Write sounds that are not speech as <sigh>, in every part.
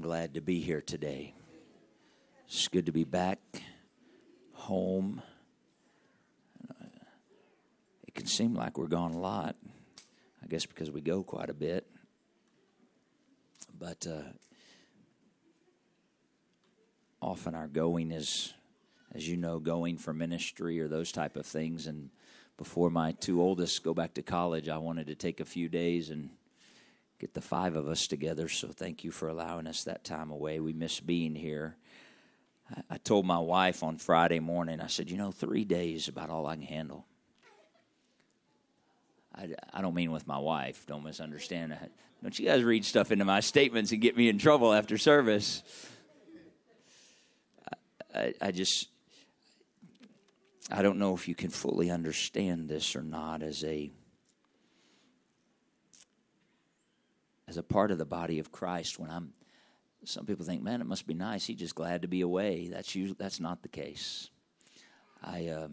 I'm glad to be here today. It's good to be back home. It can seem like we're gone a lot, I guess because we go quite a bit. But uh, often our going is, as you know, going for ministry or those type of things. And before my two oldest go back to college, I wanted to take a few days and get the five of us together. So thank you for allowing us that time away. We miss being here. I, told my wife on Friday morning, I said, you know, three days is about all I can handle. I, I don't mean with my wife, don't misunderstand. Don't you guys read stuff into my statements and get me in trouble after service? I, I just, I don't know if you can fully understand this or not as a as a part of the body of Christ when I'm some people think, man, it must be nice. He's just glad to be away. That's usually, that's not the case. I, uh,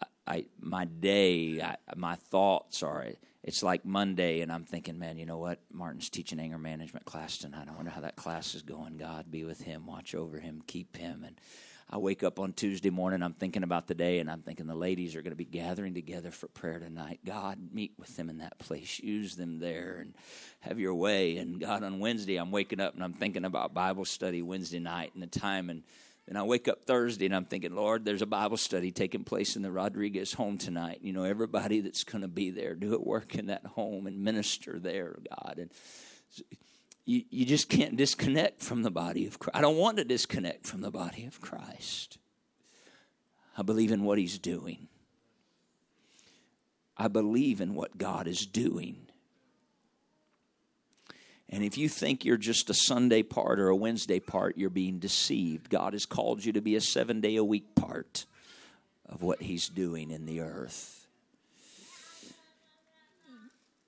I, I, my day, I, my thoughts are. It's like Monday, and I'm thinking, man, you know what? Martin's teaching anger management class tonight. I wonder how that class is going. God be with him, watch over him, keep him, and I wake up on Tuesday morning, I'm thinking about the day, and I'm thinking the ladies are going to be gathering together for prayer tonight. God, meet with them in that place. Use them there and have your way. And God, on Wednesday, I'm waking up and I'm thinking about Bible study Wednesday night and the time. And then I wake up Thursday and I'm thinking, Lord, there's a Bible study taking place in the Rodriguez home tonight. You know, everybody that's going to be there, do it work in that home and minister there, God. And you, you just can't disconnect from the body of Christ. I don't want to disconnect from the body of Christ. I believe in what he's doing. I believe in what God is doing. And if you think you're just a Sunday part or a Wednesday part, you're being deceived. God has called you to be a seven day a week part of what He's doing in the earth.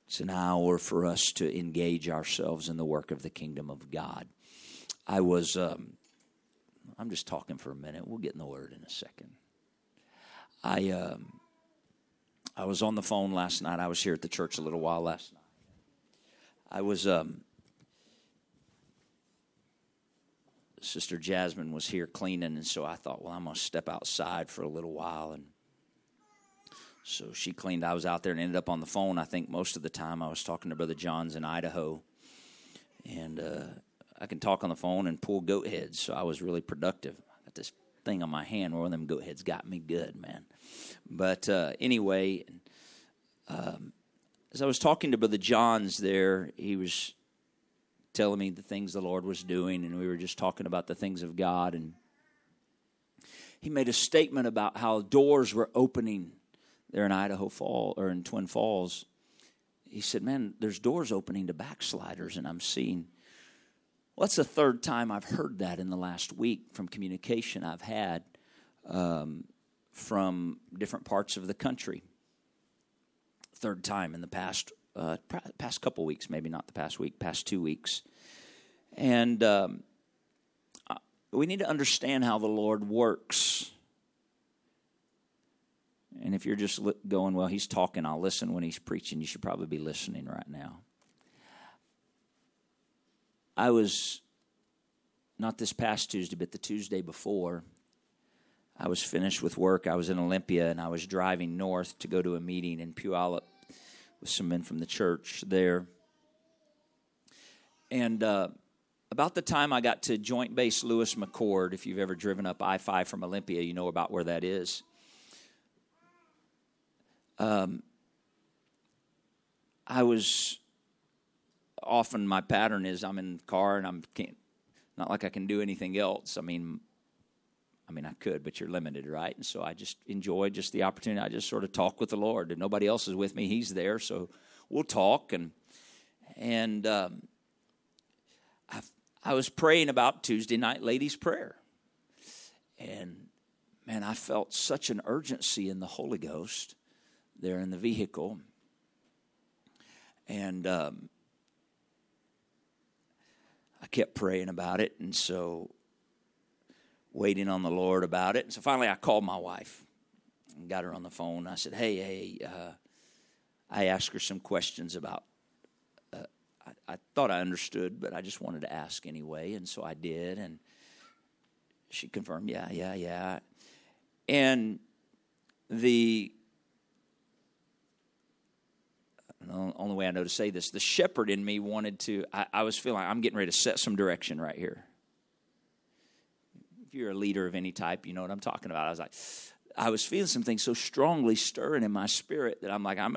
It's an hour for us to engage ourselves in the work of the kingdom of God. I was, um, I'm just talking for a minute. We'll get in the word in a second. I, um, I was on the phone last night. I was here at the church a little while last night. I was, um, Sister Jasmine was here cleaning, and so I thought, well, I'm going to step outside for a little while and so she cleaned. I was out there and ended up on the phone. I think most of the time I was talking to Brother John's in Idaho, and uh, I can talk on the phone and pull goat heads. So I was really productive. I got this thing on my hand. One of them goat heads got me good, man. But uh, anyway, um, as I was talking to Brother John's there, he was telling me the things the Lord was doing, and we were just talking about the things of God. And he made a statement about how doors were opening there in Idaho Fall or in Twin Falls, he said, Man, there's doors opening to backsliders, and I'm seeing. Well, that's the third time I've heard that in the last week from communication I've had um, from different parts of the country. Third time in the past uh, past couple weeks, maybe not the past week, past two weeks, and um, we need to understand how the Lord works. And if you're just going, well, he's talking, I'll listen when he's preaching, you should probably be listening right now. I was, not this past Tuesday, but the Tuesday before, I was finished with work. I was in Olympia and I was driving north to go to a meeting in Puyallup with some men from the church there. And uh, about the time I got to Joint Base Lewis McChord, if you've ever driven up I 5 from Olympia, you know about where that is. Um, I was often my pattern is I'm in the car and I'm can't not like I can do anything else. I mean, I mean I could, but you're limited, right? And so I just enjoy just the opportunity. I just sort of talk with the Lord, and nobody else is with me. He's there, so we'll talk and and um, I I was praying about Tuesday night ladies' prayer, and man, I felt such an urgency in the Holy Ghost there in the vehicle. And um, I kept praying about it, and so waiting on the Lord about it. And so finally, I called my wife and got her on the phone. I said, "Hey, hey," uh, I asked her some questions about. Uh, I, I thought I understood, but I just wanted to ask anyway. And so I did. And she confirmed, yeah, yeah, yeah. And the the only way I know to say this, the shepherd in me wanted to, I, I was feeling I'm getting ready to set some direction right here. If you're a leader of any type, you know what I'm talking about. I was like, I was feeling something so strongly stirring in my spirit that I'm like, I'm,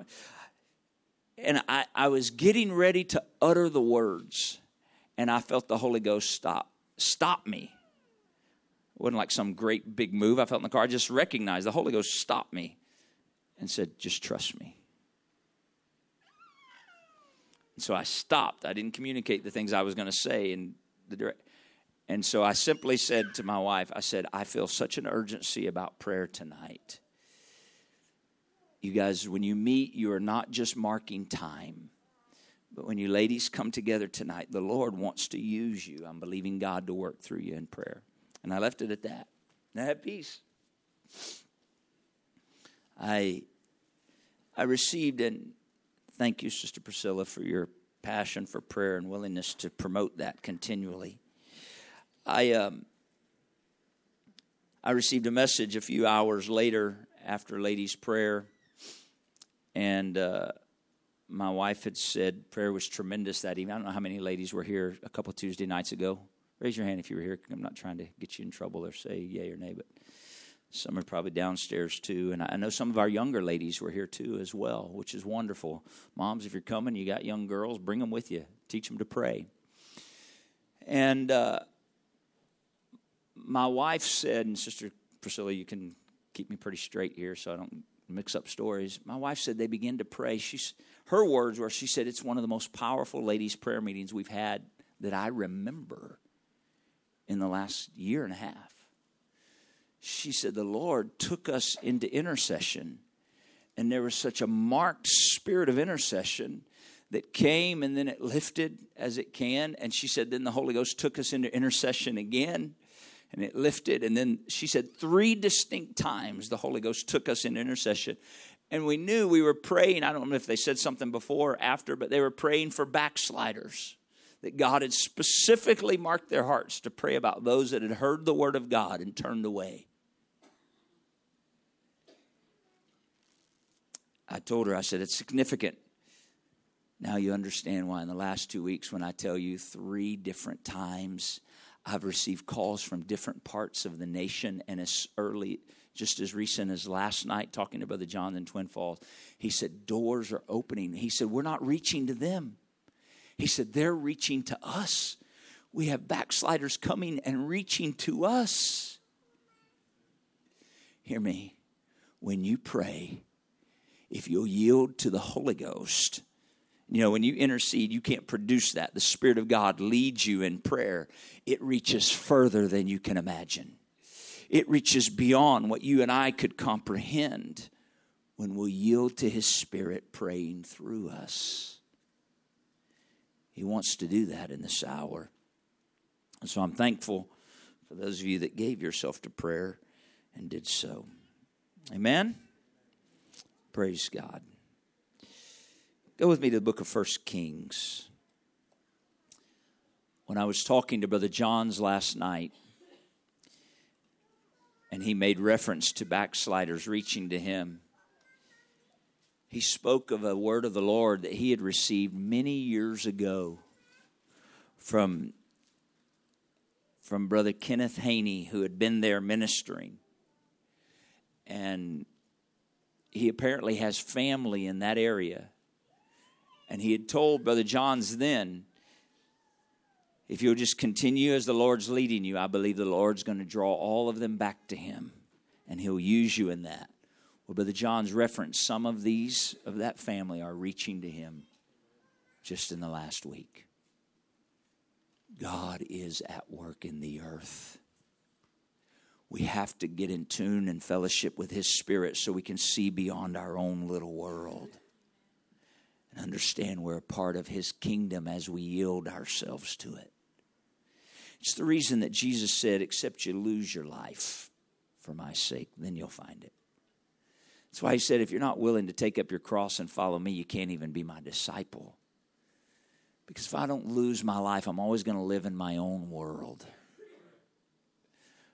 and I, I was getting ready to utter the words, and I felt the Holy Ghost stop, stop me. It wasn't like some great big move I felt in the car. I just recognized the Holy Ghost stopped me and said, just trust me. And so I stopped. I didn't communicate the things I was going to say in the direct. And so I simply said to my wife, I said, I feel such an urgency about prayer tonight. You guys, when you meet, you are not just marking time. But when you ladies come together tonight, the Lord wants to use you. I'm believing God to work through you in prayer. And I left it at that. And I had peace. I I received and Thank you, Sister Priscilla, for your passion for prayer and willingness to promote that continually. I um, I received a message a few hours later after ladies' prayer, and uh, my wife had said prayer was tremendous that evening. I don't know how many ladies were here a couple Tuesday nights ago. Raise your hand if you were here. I'm not trying to get you in trouble or say yay or nay, but some are probably downstairs too. And I know some of our younger ladies were here too as well, which is wonderful. Moms, if you're coming, you got young girls, bring them with you. Teach them to pray. And uh, my wife said, and Sister Priscilla, you can keep me pretty straight here so I don't mix up stories. My wife said they began to pray. She's, her words were, she said, it's one of the most powerful ladies' prayer meetings we've had that I remember in the last year and a half she said, the Lord took us into intercession. And there was such a marked spirit of intercession that came and then it lifted as it can. And she said, then the Holy Ghost took us into intercession again and it lifted. And then she said, three distinct times the Holy Ghost took us into intercession. And we knew we were praying. I don't know if they said something before or after, but they were praying for backsliders that God had specifically marked their hearts to pray about those that had heard the word of God and turned away. I told her, I said, it's significant. Now you understand why in the last two weeks, when I tell you three different times, I've received calls from different parts of the nation, and as early, just as recent as last night, talking to Brother John in Twin Falls, he said, Doors are opening. He said, We're not reaching to them. He said, They're reaching to us. We have backsliders coming and reaching to us. Hear me. When you pray, if you'll yield to the Holy Ghost. You know, when you intercede, you can't produce that. The Spirit of God leads you in prayer, it reaches further than you can imagine. It reaches beyond what you and I could comprehend when we yield to His Spirit praying through us. He wants to do that in this hour. And so I'm thankful for those of you that gave yourself to prayer and did so. Amen. Praise God. Go with me to the book of First Kings. When I was talking to Brother Johns last night, and he made reference to backsliders reaching to him, he spoke of a word of the Lord that he had received many years ago from, from Brother Kenneth Haney, who had been there ministering. And he apparently has family in that area. And he had told Brother Johns then, if you'll just continue as the Lord's leading you, I believe the Lord's going to draw all of them back to him. And he'll use you in that. Well, Brother John's reference, some of these of that family are reaching to him just in the last week. God is at work in the earth we have to get in tune and fellowship with His Spirit so we can see beyond our own little world and understand we're a part of His kingdom as we yield ourselves to it. It's the reason that Jesus said, Except you lose your life for my sake, then you'll find it. That's why He said, If you're not willing to take up your cross and follow me, you can't even be my disciple. Because if I don't lose my life, I'm always going to live in my own world.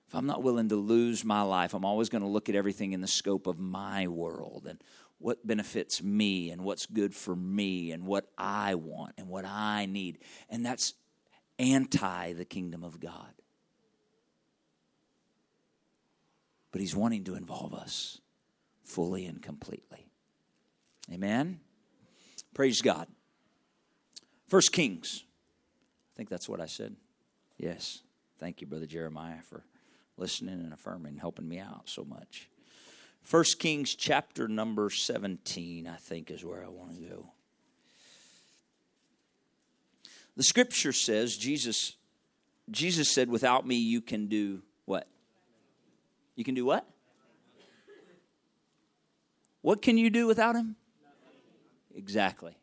If I'm not willing to lose my life, I'm always going to look at everything in the scope of my world and what benefits me and what's good for me and what I want and what I need. And that's anti the kingdom of God. But He's wanting to involve us fully and completely. Amen? Praise God. First Kings. I think that's what I said. Yes. Thank you, Brother Jeremiah, for listening and affirming, helping me out so much. First Kings chapter number 17, I think, is where I want to go. The scripture says, Jesus, Jesus said, without me you can do what? You can do what? What can you do without him? Exactly.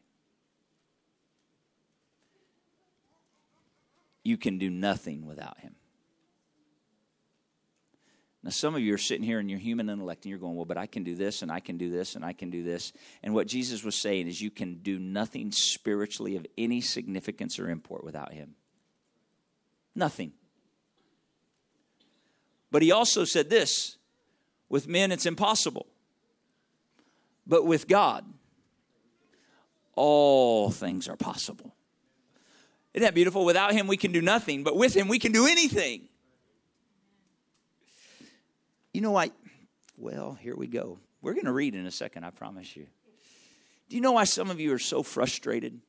You can do nothing without him. Now, some of you are sitting here in your human intellect and you're going, Well, but I can do this and I can do this and I can do this. And what Jesus was saying is, you can do nothing spiritually of any significance or import without Him. Nothing. But He also said this with men, it's impossible. But with God, all things are possible. Isn't that beautiful? Without Him, we can do nothing, but with Him, we can do anything. You know, I, well, here we go. We're going to read in a second, I promise you. Do you know why some of you are so frustrated?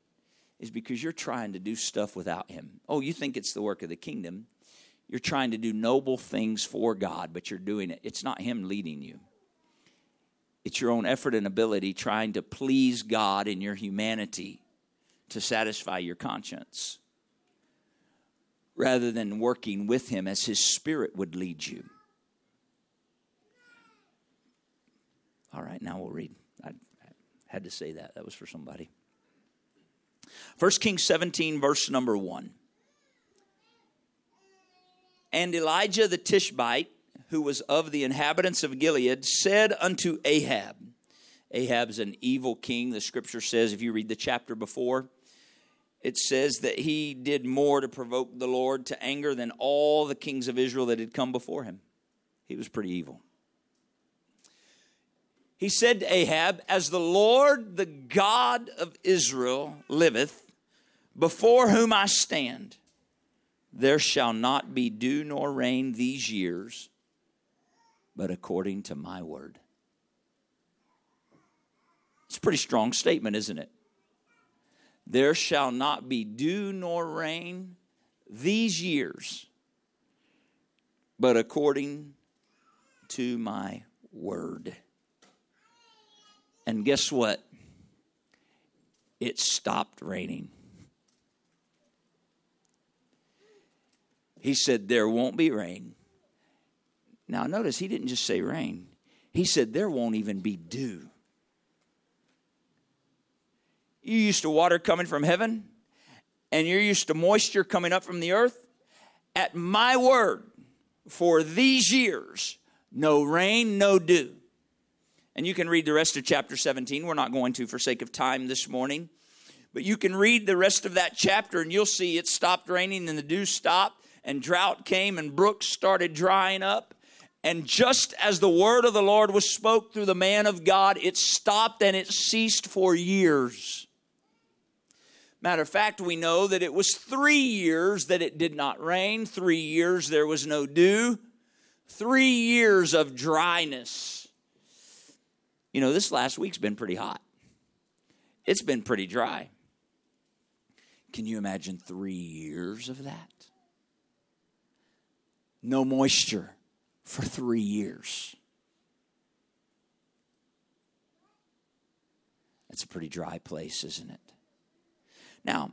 Is because you're trying to do stuff without Him. Oh, you think it's the work of the kingdom. You're trying to do noble things for God, but you're doing it. It's not Him leading you, it's your own effort and ability trying to please God in your humanity to satisfy your conscience rather than working with Him as His Spirit would lead you. All right, now we'll read. I had to say that. That was for somebody. 1 Kings 17, verse number 1. And Elijah the Tishbite, who was of the inhabitants of Gilead, said unto Ahab, Ahab's an evil king. The scripture says, if you read the chapter before, it says that he did more to provoke the Lord to anger than all the kings of Israel that had come before him. He was pretty evil he said to Ahab, As the Lord, the God of Israel, liveth, before whom I stand, there shall not be dew nor rain these years, but according to my word. It's a pretty strong statement, isn't it? There shall not be dew nor rain these years, but according to my word. And guess what? It stopped raining. He said, There won't be rain. Now, notice he didn't just say rain, he said, There won't even be dew. You used to water coming from heaven, and you're used to moisture coming up from the earth. At my word, for these years, no rain, no dew. And you can read the rest of chapter 17. We're not going to for sake of time this morning. But you can read the rest of that chapter and you'll see it stopped raining and the dew stopped and drought came and brooks started drying up. And just as the word of the Lord was spoke through the man of God, it stopped and it ceased for years. Matter of fact, we know that it was three years that it did not rain, three years there was no dew, three years of dryness. You know, this last week's been pretty hot. It's been pretty dry. Can you imagine three years of that? No moisture for three years. That's a pretty dry place, isn't it? Now,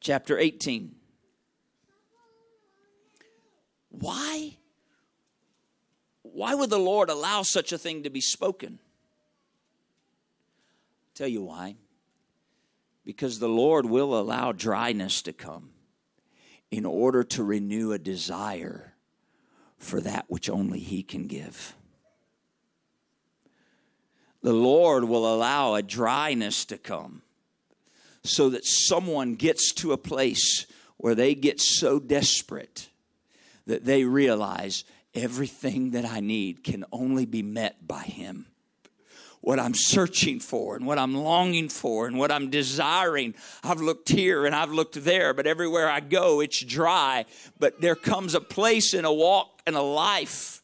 chapter 18. Why why would the Lord allow such a thing to be spoken? I'll tell you why. Because the Lord will allow dryness to come in order to renew a desire for that which only He can give. The Lord will allow a dryness to come so that someone gets to a place where they get so desperate that they realize everything that I need can only be met by Him. What I'm searching for and what I'm longing for and what I'm desiring. I've looked here and I've looked there, but everywhere I go, it's dry. But there comes a place in a walk and a life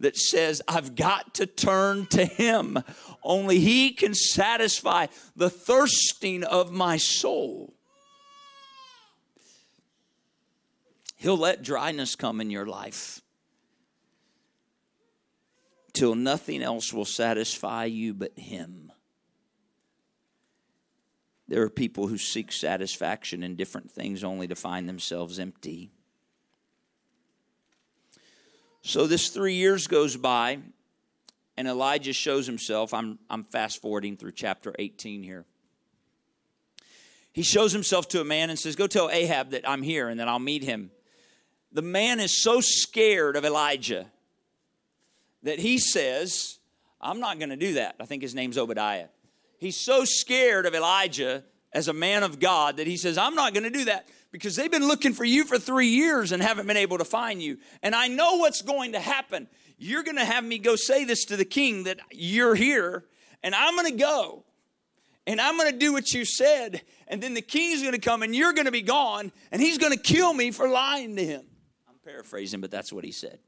that says, I've got to turn to Him. Only He can satisfy the thirsting of my soul. He'll let dryness come in your life till nothing else will satisfy you but Him. There are people who seek satisfaction in different things only to find themselves empty. So this three years goes by, and Elijah shows himself. I'm, I'm fast forwarding through chapter 18 here. He shows himself to a man and says, Go tell Ahab that I'm here and that I'll meet him. The man is so scared of Elijah that he says, I'm not going to do that. I think his name's Obadiah. He's so scared of Elijah as a man of God that he says, I'm not going to do that because they've been looking for you for three years and haven't been able to find you. And I know what's going to happen. You're going to have me go say this to the king that you're here, and I'm going to go. And I'm going to do what you said. And then the king's going to come and you're going to be gone. And he's going to kill me for lying to him. I'm paraphrasing, but that's what he said.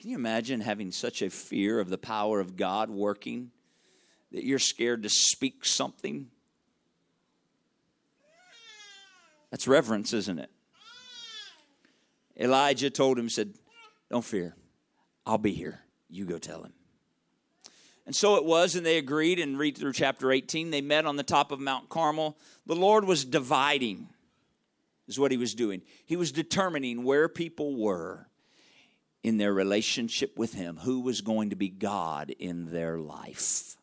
Can you imagine having such a fear of the power of God working that you're scared to speak something That's reverence, isn't it? Elijah told him, said, Don't fear. I'll be here. You go tell him. And so it was, and they agreed and read through chapter 18. They met on the top of Mount Carmel. The Lord was dividing, is what he was doing. He was determining where people were in their relationship with him, who was going to be God in their life.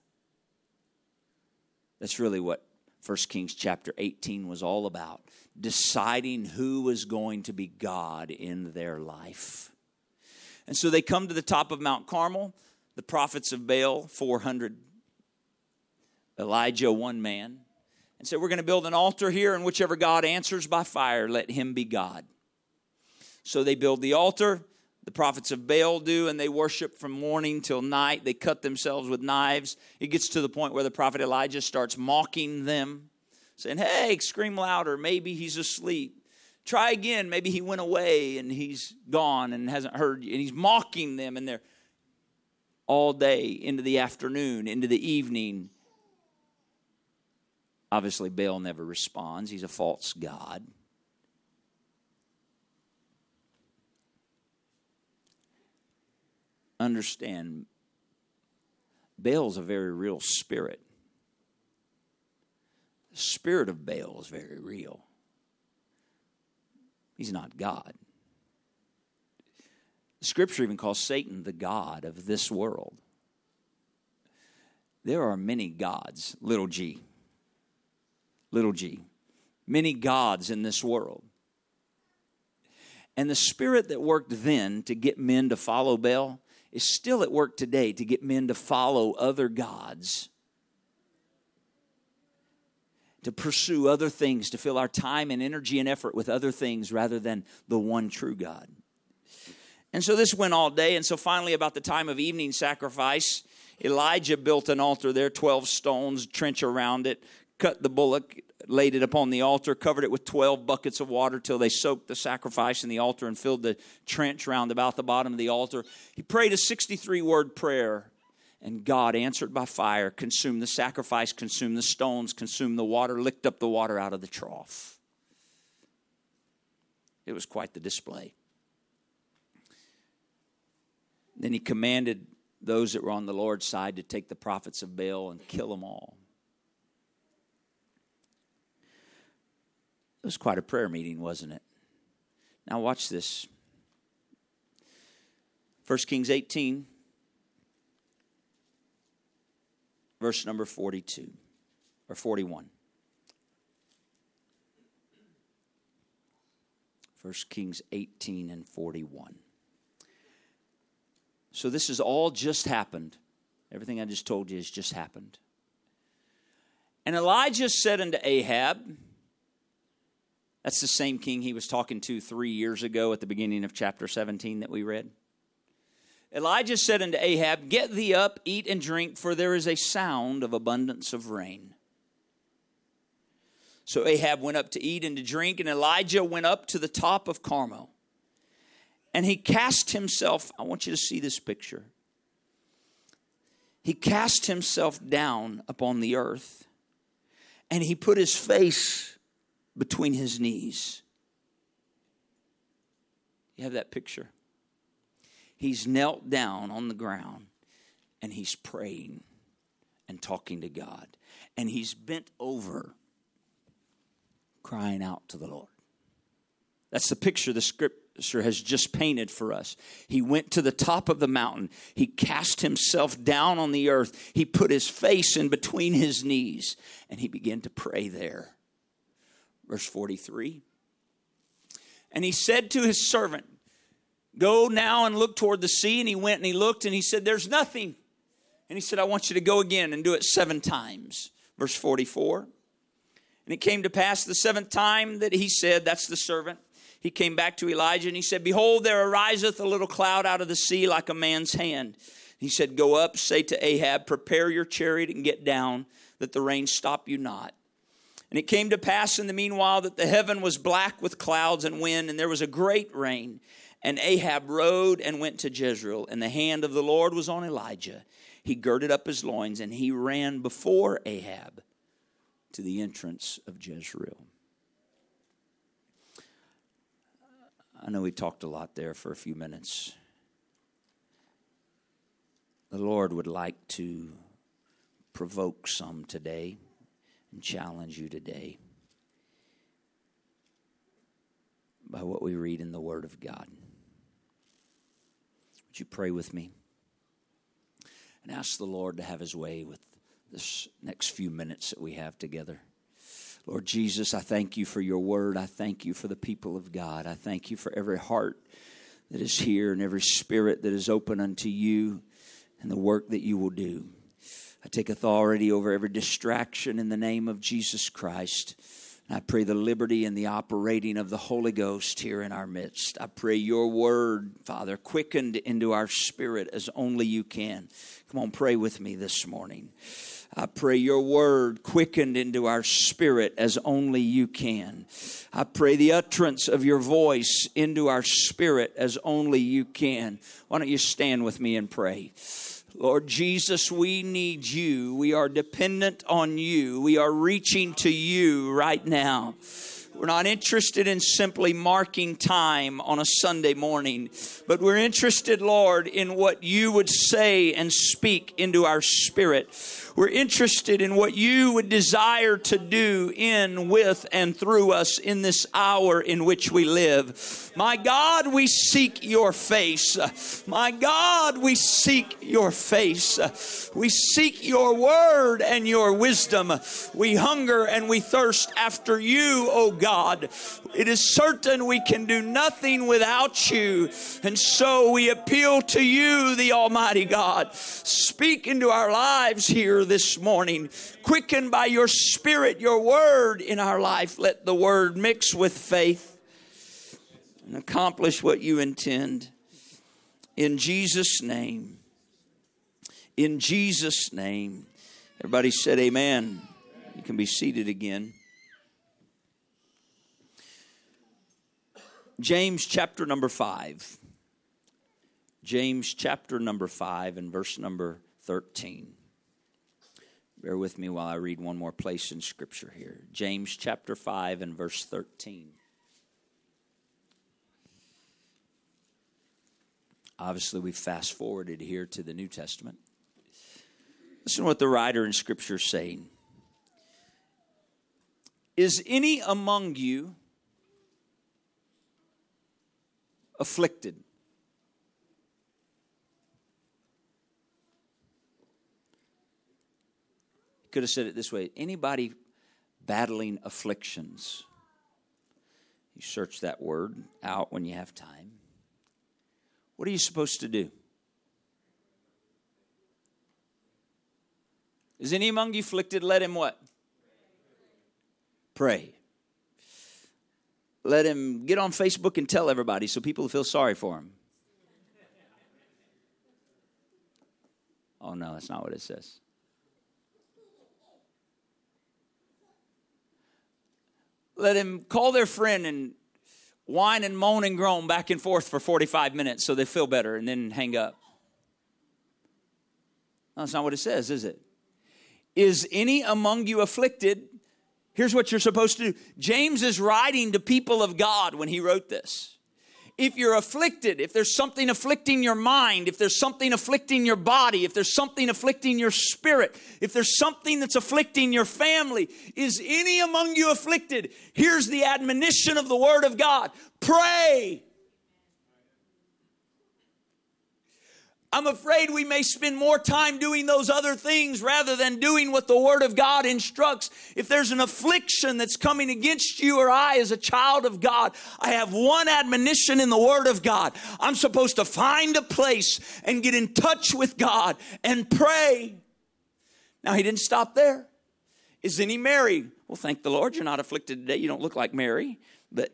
That's really what 1 Kings chapter 18 was all about deciding who was going to be God in their life. And so they come to the top of Mount Carmel, the prophets of Baal, 400, Elijah, one man, and said, We're going to build an altar here, and whichever God answers by fire, let him be God. So they build the altar. The prophets of Baal do, and they worship from morning till night. They cut themselves with knives. It gets to the point where the prophet Elijah starts mocking them saying, Hey, scream louder. Maybe he's asleep. Try again. Maybe he went away and he's gone and hasn't heard you. And he's mocking them, and they're all day into the afternoon, into the evening. Obviously, Baal never responds, he's a false God. Understand, Baal's a very real spirit. The spirit of Baal is very real. He's not God. Scripture even calls Satan the God of this world. There are many gods, little g, little g, many gods in this world. And the spirit that worked then to get men to follow Baal is still at work today to get men to follow other gods to pursue other things, to fill our time and energy and effort with other things rather than the one true God. And so this went all day. And so finally, about the time of evening sacrifice, Elijah built an altar there, 12 stones, trench around it, cut the bullock, laid it upon the altar, covered it with 12 buckets of water till they soaked the sacrifice in the altar and filled the trench round about the bottom of the altar. He prayed a 63 word prayer and God answered by fire, consumed the sacrifice, consumed the stones, consumed the water, licked up the water out of the trough. It was quite the display. Then he commanded those that were on the Lord's side to take the prophets of Baal and kill them all. It was quite a prayer meeting, wasn't it? Now, watch this. 1 Kings 18. verse number 42 or 41. 1 Kings 18 and 41. So this has all just happened. Everything I just told you has just happened. And Elijah said unto Ahab, that's the same king he was talking to three years ago at the beginning of chapter 17 that we read. Elijah said unto Ahab, Get thee up, eat and drink, for there is a sound of abundance of rain. So Ahab went up to eat and to drink, and Elijah went up to the top of Carmel. And he cast himself, I want you to see this picture. He cast himself down upon the earth, and he put his face between his knees. You have that picture? He's knelt down on the ground and he's praying and talking to God. And he's bent over, crying out to the Lord. That's the picture the scripture has just painted for us. He went to the top of the mountain. He cast himself down on the earth. He put his face in between his knees and he began to pray there verse 43. And he said to his servant, Go now and look toward the sea. And he went and he looked and he said, There's nothing. And he said, I want you to go again and do it seven times. Verse 44. And it came to pass the seventh time that he said, That's the servant. He came back to Elijah and he said, Behold, there ariseth a little cloud out of the sea like a man's hand. He said, Go up, say to Ahab, Prepare your chariot and get down, that the rain stop you not. And it came to pass in the meanwhile that the heaven was black with clouds and wind, and there was a great rain. And Ahab rode and went to Jezreel, and the hand of the Lord was on Elijah. He girded up his loins, and he ran before Ahab to the entrance of Jezreel. I know we talked a lot there for a few minutes. The Lord would like to provoke some today and challenge you today by what we read in the Word of God. Would you pray with me and ask the Lord to have His way with this next few minutes that we have together? Lord Jesus, I thank you for your word. I thank you for the people of God. I thank you for every heart that is here and every spirit that is open unto you and the work that you will do. I take authority over every distraction in the name of Jesus Christ. I pray the liberty and the operating of the Holy Ghost here in our midst. I pray your word, Father, quickened into our spirit as only you can. Come on, pray with me this morning. I pray your word quickened into our spirit as only you can. I pray the utterance of your voice into our spirit as only you can. Why don't you stand with me and pray? Lord Jesus, we need you. We are dependent on you. We are reaching to you right now. We're not interested in simply marking time on a Sunday morning, but we're interested, Lord, in what you would say and speak into our spirit. We're interested in what you would desire to do in, with, and through us in this hour in which we live. My God, we seek your face. My God, we seek your face. We seek your word and your wisdom. We hunger and we thirst after you, O God. It is certain we can do nothing without you. And so we appeal to you, the Almighty God. Speak into our lives here this morning. Quicken by your Spirit your word in our life. Let the word mix with faith and accomplish what you intend. In Jesus' name. In Jesus' name. Everybody said, Amen. You can be seated again. James chapter number 5. James chapter number 5 and verse number 13. Bear with me while I read one more place in Scripture here. James chapter 5 and verse 13. Obviously, we fast forwarded here to the New Testament. Listen to what the writer in Scripture is saying. Is any among you afflicted? Could have said it this way anybody battling afflictions, you search that word out when you have time. What are you supposed to do? Is any among you afflicted? Let him what? Pray. Let him get on Facebook and tell everybody so people feel sorry for him. Oh, no, that's not what it says. Let him call their friend and whine and moan and groan back and forth for 45 minutes so they feel better and then hang up. No, that's not what it says, is it? Is any among you afflicted? Here's what you're supposed to do. James is writing to people of God when he wrote this if you're afflicted, if there's something afflicting your mind, if there's something afflicting your body, if there's something afflicting your spirit, if there's something that's afflicting your family, is any among you afflicted? Here's the admonition of the Word of God pray. I'm afraid we may spend more time doing those other things rather than doing what the Word of God instructs. If there's an affliction that's coming against you or I as a child of God, I have one admonition in the Word of God. I'm supposed to find a place and get in touch with God and pray. Now, he didn't stop there. Is any Mary? Well, thank the Lord you're not afflicted today. You don't look like Mary. But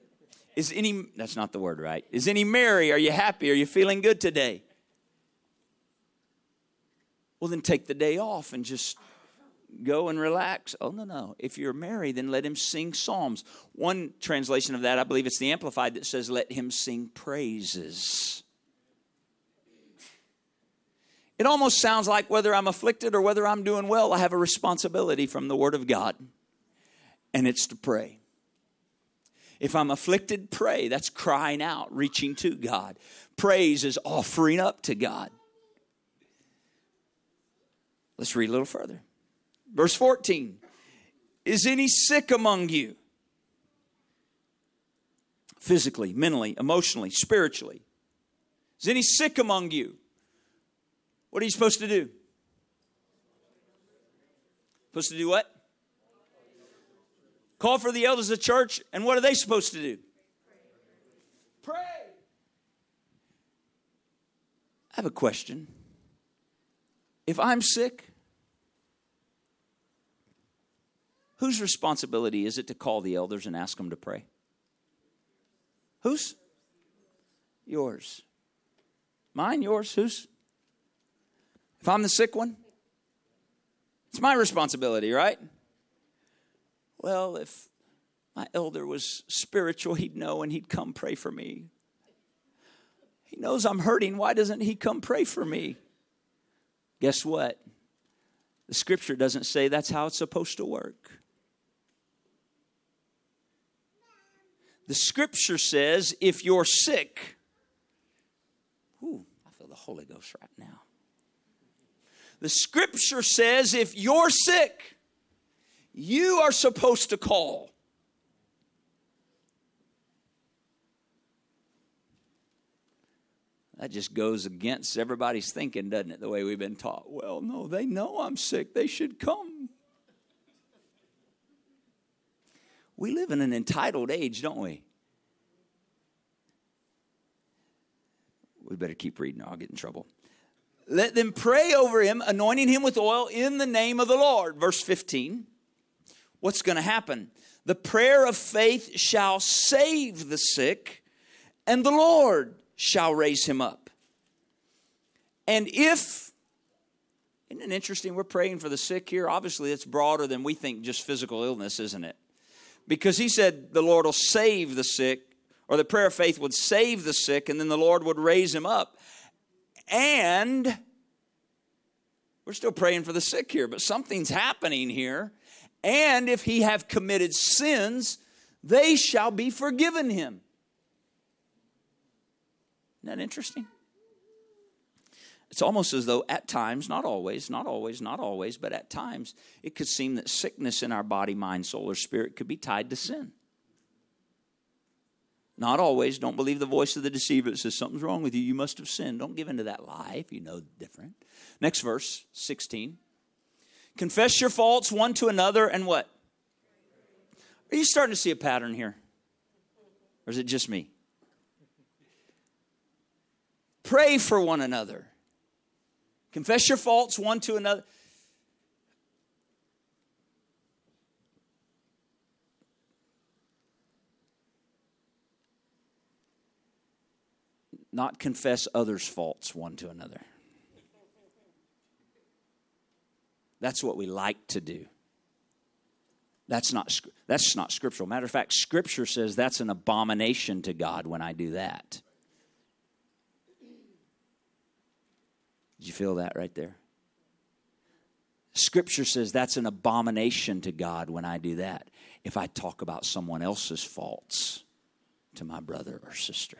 is any, that's not the word, right? Is any Mary? Are you happy? Are you feeling good today? Well, then take the day off and just go and relax. Oh, no, no. If you're married, then let him sing psalms. One translation of that, I believe it's the Amplified, that says, let him sing praises. It almost sounds like whether I'm afflicted or whether I'm doing well, I have a responsibility from the Word of God, and it's to pray. If I'm afflicted, pray. That's crying out, reaching to God. Praise is offering up to God. Let's read a little further. Verse 14 Is any sick among you? Physically, mentally, emotionally, spiritually. Is any sick among you? What are you supposed to do? Supposed to do what? Call for the elders of the church, and what are they supposed to do? Pray. I have a question. If I'm sick, Whose responsibility is it to call the elders and ask them to pray? Whose? Yours. Mine, yours, whose? If I'm the sick one, it's my responsibility, right? Well, if my elder was spiritual, he'd know and he'd come pray for me. He knows I'm hurting. Why doesn't he come pray for me? Guess what? The scripture doesn't say that's how it's supposed to work. The scripture says if you're sick, I feel the Holy Ghost right now. The scripture says if you're sick, you are supposed to call. That just goes against everybody's thinking, doesn't it? The way we've been taught. Well, no, they know I'm sick. They should come. We live in an entitled age, don't we? We better keep reading, or I'll get in trouble. Let them pray over him, anointing him with oil in the name of the Lord. Verse 15. What's going to happen? The prayer of faith shall save the sick, and the Lord shall raise him up. And if isn't it interesting? We're praying for the sick here. Obviously, it's broader than we think just physical illness, isn't it? Because he said the Lord will save the sick, or the prayer of faith would save the sick, and then the Lord would raise him up. And we're still praying for the sick here, but something's happening here. And if he have committed sins, they shall be forgiven him. Isn't that interesting? It's almost as though at times, not always, not always, not always, but at times, it could seem that sickness in our body, mind, soul, or spirit could be tied to sin. Not always. Don't believe the voice of the deceiver that says something's wrong with you. You must have sinned. Don't give into that lie if you know different. Next verse, 16. Confess your faults one to another and what? Are you starting to see a pattern here? Or is it just me? Pray for one another. Confess your faults one to another. Not confess others' faults one to another. That's what we like to do. That's not, that's not scriptural. Matter of fact, scripture says that's an abomination to God when I do that. Did you feel that right there? Scripture says that's an abomination to God when I do that. If I talk about someone else's faults to my brother or sister.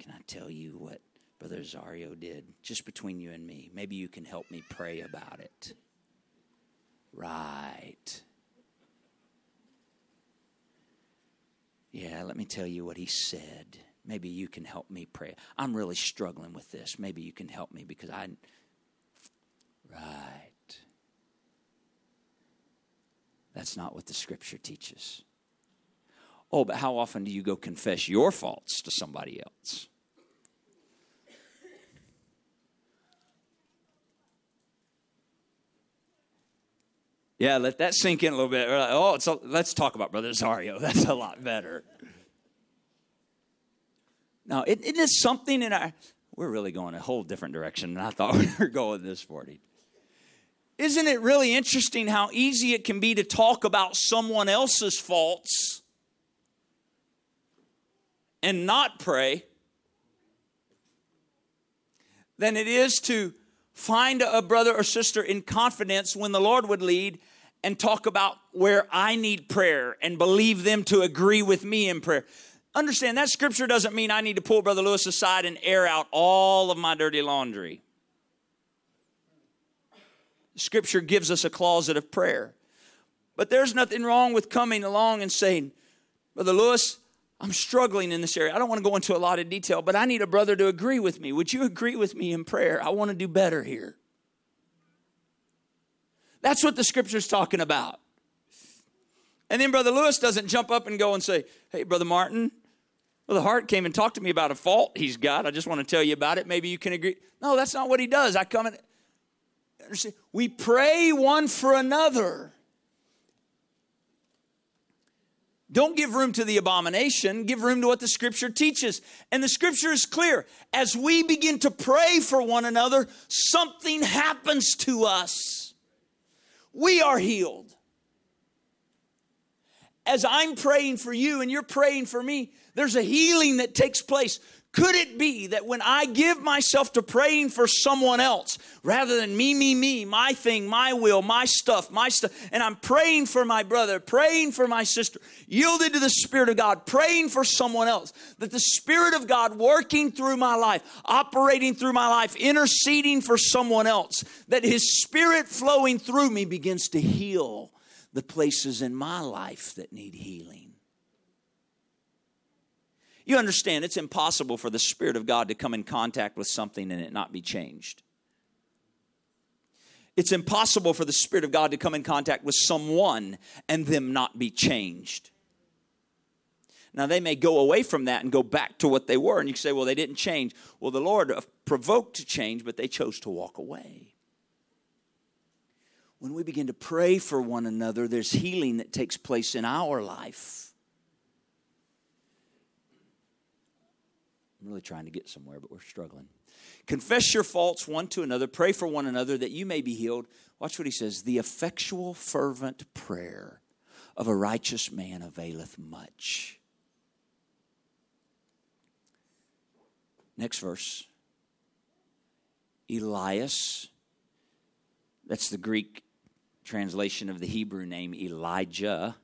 Can I tell you what Brother Zario did, just between you and me. Maybe you can help me pray about it. Right. Yeah, let me tell you what he said. Maybe you can help me pray. I'm really struggling with this. Maybe you can help me because I. Right. That's not what the scripture teaches. Oh, but how often do you go confess your faults to somebody else? Yeah, let that sink in a little bit. Like, oh, a, let's talk about Brother Zario. <laughs> That's a lot better. Now, it, it is something in our. We're really going a whole different direction than I thought <laughs> we were going this morning. Isn't it really interesting how easy it can be to talk about someone else's faults and not pray than it is to find a brother or sister in confidence when the Lord would lead and talk about where I need prayer and believe them to agree with me in prayer. Understand that scripture doesn't mean I need to pull Brother Lewis aside and air out all of my dirty laundry. Scripture gives us a closet of prayer. But there's nothing wrong with coming along and saying, Brother Lewis, I'm struggling in this area. I don't want to go into a lot of detail, but I need a brother to agree with me. Would you agree with me in prayer? I want to do better here. That's what the scripture's talking about. And then Brother Lewis doesn't jump up and go and say, Hey, Brother Martin, Brother Hart came and talked to me about a fault he's got. I just want to tell you about it. Maybe you can agree. No, that's not what he does. I come and we pray one for another. Don't give room to the abomination, give room to what the scripture teaches. And the scripture is clear. As we begin to pray for one another, something happens to us. We are healed. As I'm praying for you and you're praying for me, there's a healing that takes place. Could it be that when I give myself to praying for someone else, rather than me, me, me, my thing, my will, my stuff, my stuff, and I'm praying for my brother, praying for my sister, yielded to the Spirit of God, praying for someone else, that the Spirit of God working through my life, operating through my life, interceding for someone else, that His Spirit flowing through me begins to heal the places in my life that need healing. You understand, it's impossible for the Spirit of God to come in contact with something and it not be changed. It's impossible for the Spirit of God to come in contact with someone and them not be changed. Now, they may go away from that and go back to what they were, and you say, well, they didn't change. Well, the Lord provoked to change, but they chose to walk away. When we begin to pray for one another, there's healing that takes place in our life. I'm really trying to get somewhere, but we're struggling. Confess your faults one to another, pray for one another that you may be healed. Watch what he says the effectual, fervent prayer of a righteous man availeth much. Next verse. Elias, that's the Greek translation of the Hebrew name Elijah.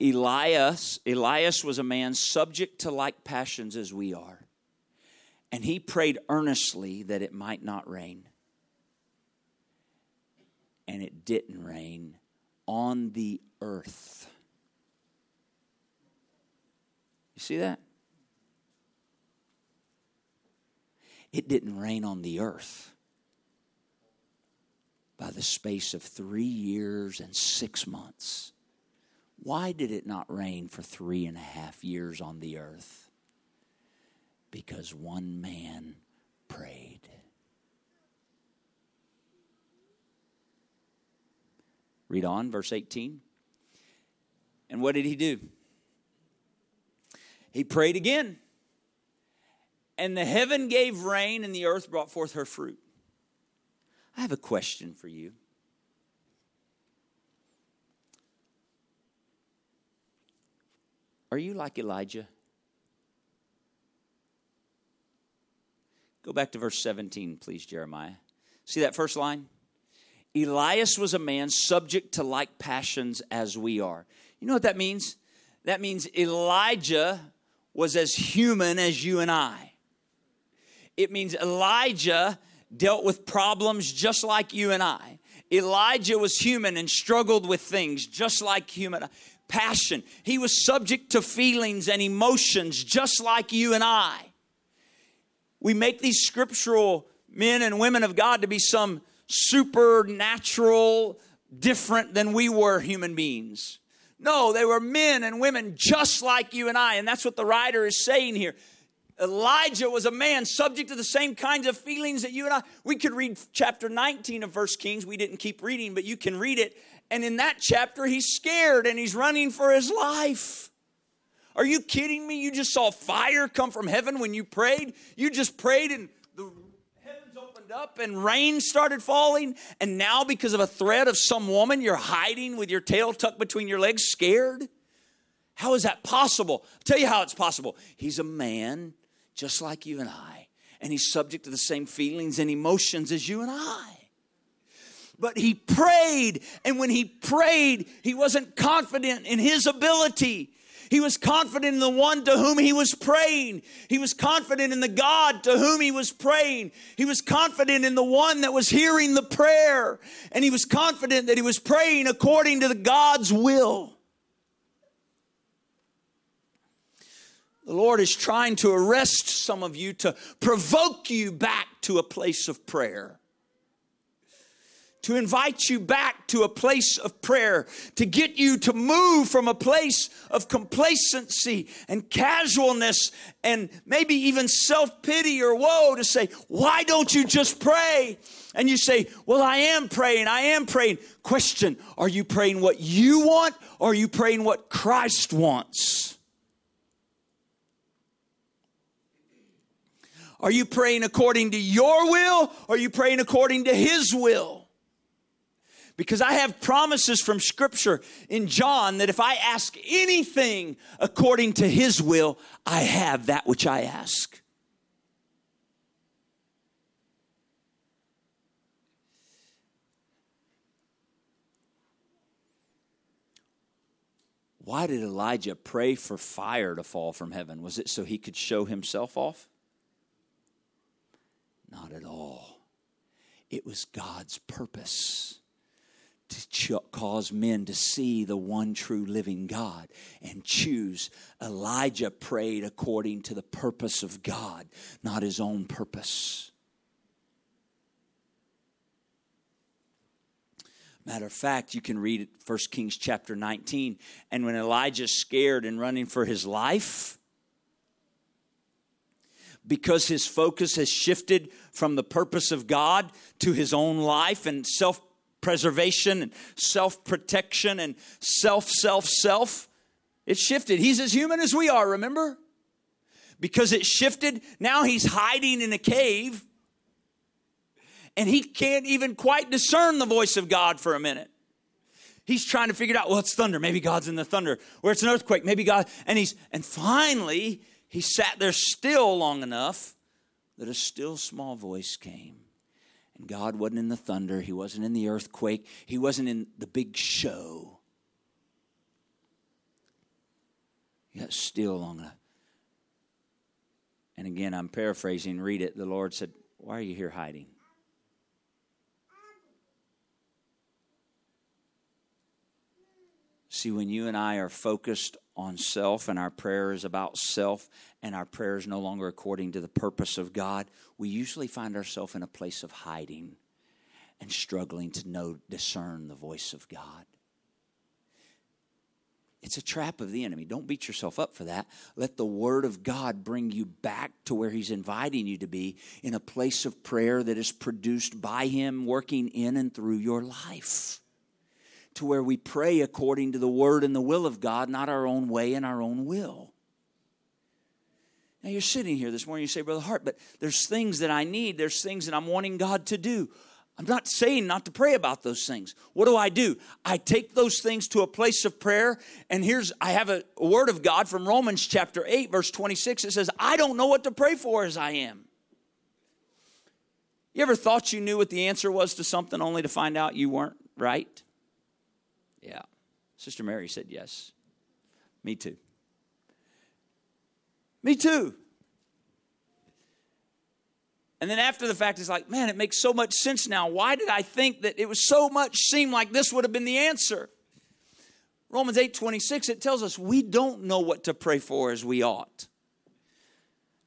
Elias, Elias was a man subject to like passions as we are. And he prayed earnestly that it might not rain. And it didn't rain on the earth. You see that? It didn't rain on the earth by the space of three years and six months. Why did it not rain for three and a half years on the earth? Because one man prayed. Read on, verse 18. And what did he do? He prayed again. And the heaven gave rain, and the earth brought forth her fruit. I have a question for you. Are you like Elijah? Go back to verse 17, please, Jeremiah. See that first line? Elias was a man subject to like passions as we are. You know what that means? That means Elijah was as human as you and I. It means Elijah dealt with problems just like you and I. Elijah was human and struggled with things just like human passion. He was subject to feelings and emotions just like you and I. We make these scriptural men and women of God to be some supernatural, different than we were human beings. No, they were men and women just like you and I. And that's what the writer is saying here. Elijah was a man subject to the same kinds of feelings that you and I. We could read chapter 19 of First Kings. We didn't keep reading, but you can read it. And in that chapter, he's scared and he's running for his life. Are you kidding me? You just saw fire come from heaven when you prayed. You just prayed and the heavens opened up and rain started falling. And now, because of a threat of some woman, you're hiding with your tail tucked between your legs, scared? How is that possible? I'll tell you how it's possible. He's a man just like you and I, and he's subject to the same feelings and emotions as you and I but he prayed. And when he prayed, he wasn't confident in his ability. He was confident in the one to whom he was praying. He was confident in the God to whom he was praying. He was confident in the one that was hearing the prayer. And he was confident that he was praying according to the God's will. The Lord is trying to arrest some of you to provoke you back to a place of prayer to invite you back to a place of prayer, to get you to move from a place of complacency and casualness and maybe even self pity or woe to say, Why don't you just pray? And you say, Well, I am praying, I am praying. Question Are you praying what you want or are you praying what Christ wants? Are you praying according to your will or are you praying according to His will? Because I have promises from Scripture in John that if I ask anything according to His will, I have that which I ask. Why did Elijah pray for fire to fall from heaven? Was it so he could show himself off? Not at all. It was God's purpose to ch- cause men to see the one true living God and choose. Elijah prayed according to the purpose of God, not his own purpose. Matter of fact, you can read 1 Kings chapter 19. And when Elijah's scared and running for his life, because his focus has shifted from the purpose of God to his own life and self preservation and self protection and self, self, self. It shifted. He's as human as we are, remember? Because it shifted, now he's hiding in a cave and he can't even quite discern the voice of God for a minute. He's trying to figure out. Well, it's thunder. Maybe God's in the thunder. Where it's an earthquake. Maybe God. And he's and finally he sat there still long enough that a still small voice came. And God wasn't in the thunder, He wasn't in the earthquake, He wasn't in the big show. Got still long enough. And again, I'm paraphrasing, read it. The Lord said, Why are you here hiding? See, when you and I are focused on self and our prayer is about self and our prayer is no longer according to the purpose of God, we usually find ourselves in a place of hiding and struggling to know discern the voice of God. It's a trap of the enemy. Don't beat yourself up for that. Let the Word of God bring you back to where He's inviting you to be in a place of prayer that is produced by Him working in and through your life. To where we pray according to the word and the will of God, not our own way and our own will. Now you're sitting here this morning, you say, Brother Hart, but there's things that I need, there's things that I'm wanting God to do. I'm not saying not to pray about those things. What do I do? I take those things to a place of prayer, and here's I have a, a word of God from Romans chapter 8, verse 26. It says, I don't know what to pray for as I am. You ever thought you knew what the answer was to something only to find out you weren't right? Sister Mary said yes. Me too. Me too. And then after the fact, it's like, man, it makes so much sense now. Why did I think that it was so much seem like this would have been the answer? Romans 8 26, it tells us we don't know what to pray for as we ought.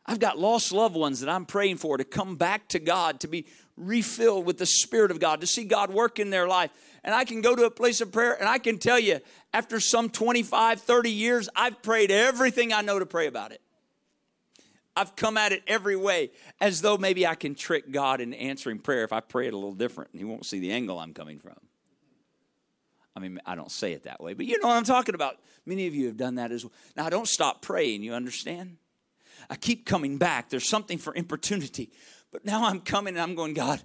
I've got lost loved ones that I'm praying for to come back to God, to be refilled with the Spirit of God, to see God work in their life. And I can go to a place of prayer and I can tell you, after some 25, 30 years, I've prayed everything I know to pray about it. I've come at it every way as though maybe I can trick God into answering prayer if I pray it a little different and He won't see the angle I'm coming from. I mean, I don't say it that way, but you know what I'm talking about. Many of you have done that as well. Now, I don't stop praying, you understand? I keep coming back. There's something for importunity. But now I'm coming and I'm going, God,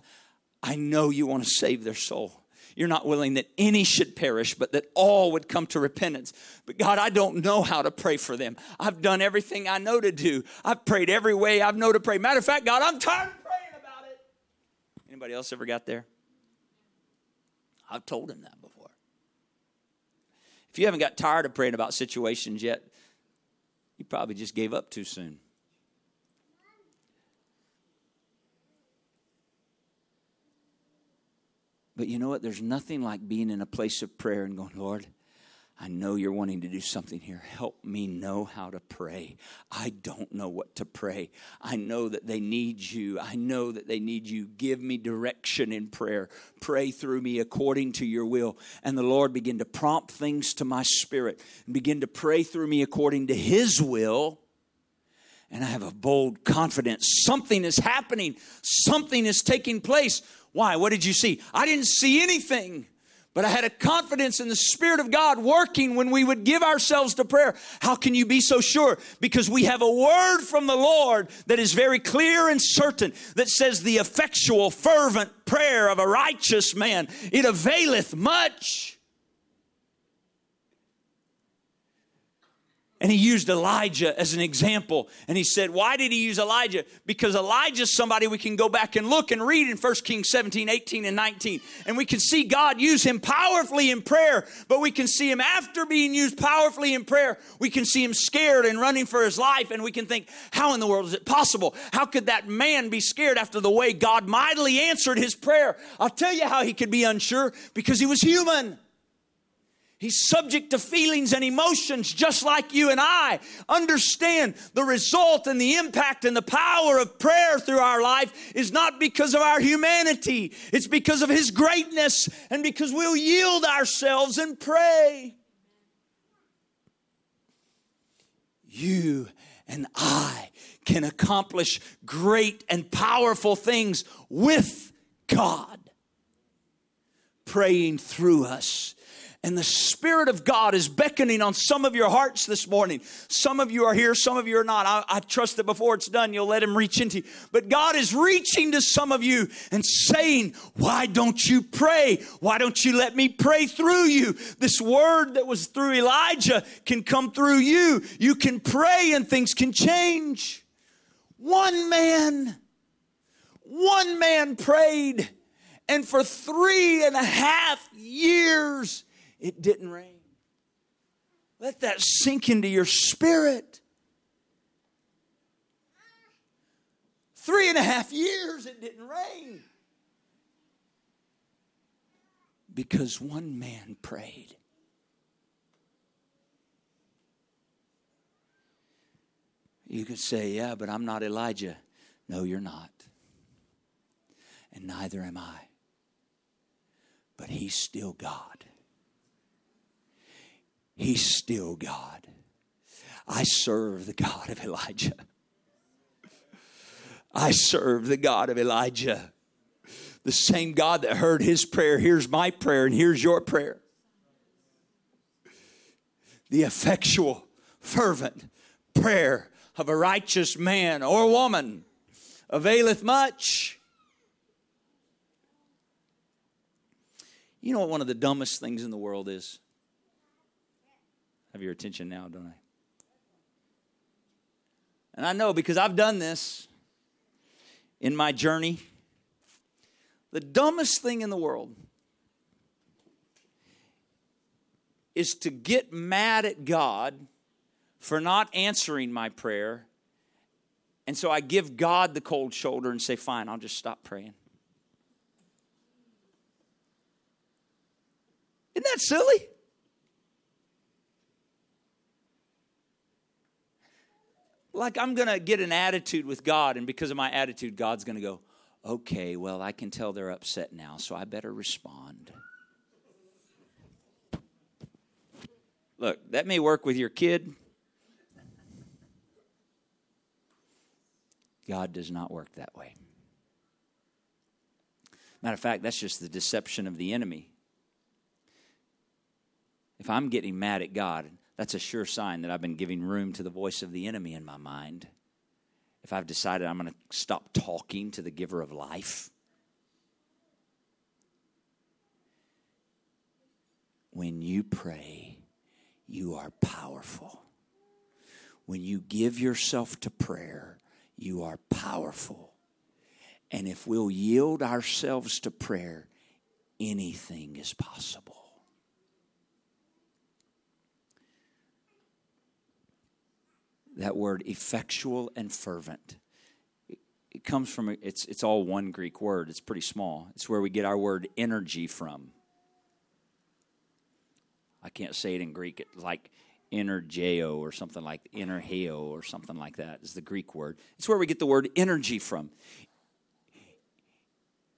I know you want to save their soul. You're not willing that any should perish, but that all would come to repentance. But God, I don't know how to pray for them. I've done everything I know to do. I've prayed every way I've know to pray. Matter of fact, God, I'm tired of praying about it. Anybody else ever got there? I've told him that before. If you haven't got tired of praying about situations yet, you probably just gave up too soon. But you know what? There's nothing like being in a place of prayer and going, Lord, I know you're wanting to do something here. Help me know how to pray. I don't know what to pray. I know that they need you. I know that they need you. Give me direction in prayer. Pray through me according to your will. And the Lord begin to prompt things to my spirit and begin to pray through me according to his will. And I have a bold confidence. Something is happening, something is taking place why? What did you see? I didn't see anything. But I had a confidence in the Spirit of God working when we would give ourselves to prayer. How can you be so sure? Because we have a word from the Lord that is very clear and certain that says, The effectual, fervent prayer of a righteous man, it availeth much. And he used Elijah as an example. And he said, Why did he use Elijah? Because Elijah's somebody we can go back and look and read in 1 Kings 17, 18, and 19. And we can see God use him powerfully in prayer, but we can see him after being used powerfully in prayer. We can see him scared and running for his life. And we can think, How in the world is it possible? How could that man be scared after the way God mightily answered his prayer? I'll tell you how he could be unsure because he was human. He's subject to feelings and emotions just like you and I. Understand the result and the impact and the power of prayer through our life is not because of our humanity, it's because of His greatness and because we'll yield ourselves and pray. You and I can accomplish great and powerful things with God praying through us and the Spirit of God is beckoning on some of your hearts this morning. Some of you are here, some of you are not. I, I, trust that before it's done, you'll let Him reach into you. But God is reaching to some of you and saying, Why don't you pray? Why don't you let me pray through you? This word that was through Elijah can come through you. You can pray and things can change. One man, one man prayed, and for three and a half years, it didn't rain. Let that sink into your spirit. Three and a half years it didn't rain. Because one man prayed. You could say, Yeah, but I'm not Elijah. No, you're not. And neither am I. But he's still God. He's still God. I serve the God of Elijah. I serve the God of Elijah. The same God that heard his prayer hears my prayer and hears your prayer. the effectual, fervent prayer of a righteous man or woman availeth much. You know what one of the dumbest things in the world is? Have your attention now, don't I? And I know because I've done this in my journey. The dumbest thing in the world is to get mad at God for not answering my prayer. And so I give God the cold shoulder and say, Fine, I'll just stop praying. Isn't that silly? Like I'm going to get an attitude with God, and because of my attitude, God's going to go, okay, well, I can tell they're upset now, so I better respond. Look, that may work with your kid. God does not work that way. Matter of fact, that's just the deception of the enemy. If I'm getting mad at God, that's a sure sign that I've been giving room to the voice of the enemy in my mind. If I've decided I'm going to stop talking to the giver of life, when you pray, you are powerful. When you give yourself to prayer, you are powerful. And if we'll yield ourselves to prayer, anything is possible. That word effectual and fervent. It, comes from, it's, it's all one Greek word. It's pretty small. It's where we get our word energy from. I can't say it in Greek. It's like energeo or something like energeo or something like that is the Greek word. It's where we get the word energy from.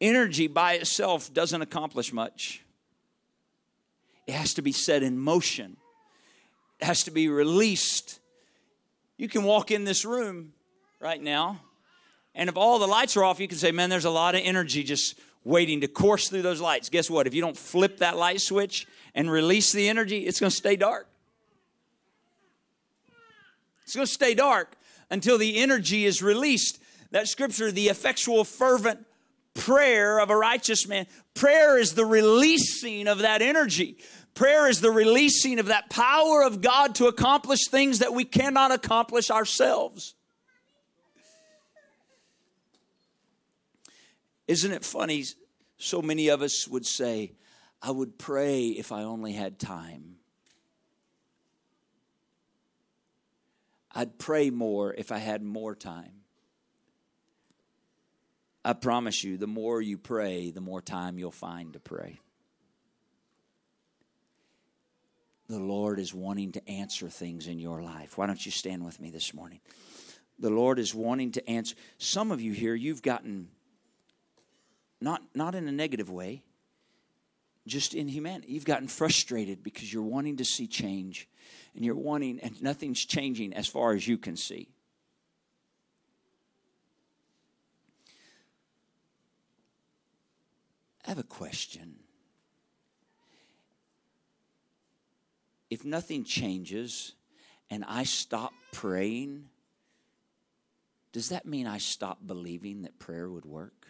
Energy by itself doesn't accomplish much. It has to be set in motion. It has to be released you can walk in this room right now, and if all the lights are off, you can say, Man, there's a lot of energy just waiting to course through those lights. Guess what? If you don't flip that light switch and release the energy, it's going to stay dark. It's going to stay dark until the energy is released. That scripture, the effectual, fervent prayer of a righteous man, prayer is the releasing of that energy. Prayer is the releasing of that power of God to accomplish things that we cannot accomplish ourselves. Isn't it funny? So many of us would say, I would pray if I only had time. I'd pray more if I had more time. I promise you, the more you pray, the more time you'll find to pray. The Lord is wanting to answer things in your life. Why don't you stand with me this morning? The Lord is wanting to answer. Some of you here, you've gotten, not, not in a negative way, just in humanity. You've gotten frustrated because you're wanting to see change and you're wanting, and nothing's changing as far as you can see. I have a question. If nothing changes and I stop praying, does that mean I stop believing that prayer would work?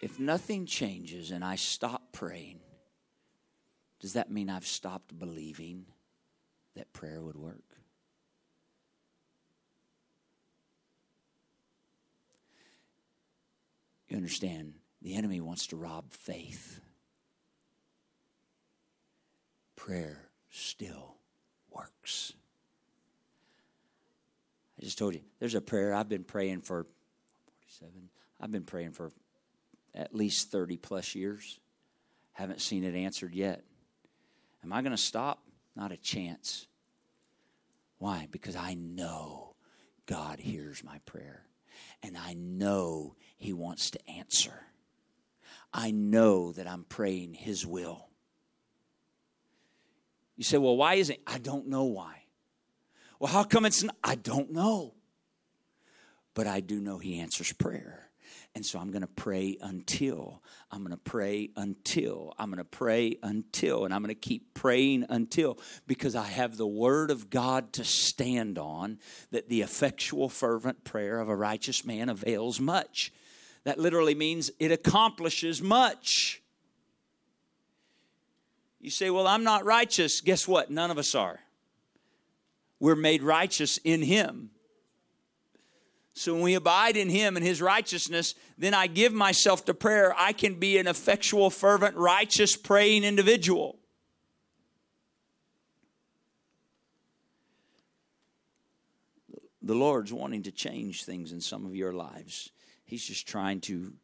If nothing changes and I stop praying, does that mean I've stopped believing that prayer would work? You understand, the enemy wants to rob faith. Prayer still works. I just told you, there's a prayer I've been praying for 47. I've been praying for at least 30 plus years. Haven't seen it answered yet. Am I going to stop? Not a chance. Why? Because I know God hears my prayer and I know He wants to answer. I know that I'm praying His will. You say, well, why isn't I don't know why. Well, how come it's not? I don't know. But I do know He answers prayer. And so I'm going to pray until. I'm going to pray until. I'm going to pray until. And I'm going to keep praying until because I have the Word of God to stand on that the effectual, fervent prayer of a righteous man avails much. That literally means it accomplishes much. You say, Well, I'm not righteous. Guess what? None of us are. We're made righteous in Him. So when we abide in Him and His righteousness, then I give myself to prayer. I can be an effectual, fervent, righteous, praying individual. The Lord's wanting to change things in some of your lives. He's just trying to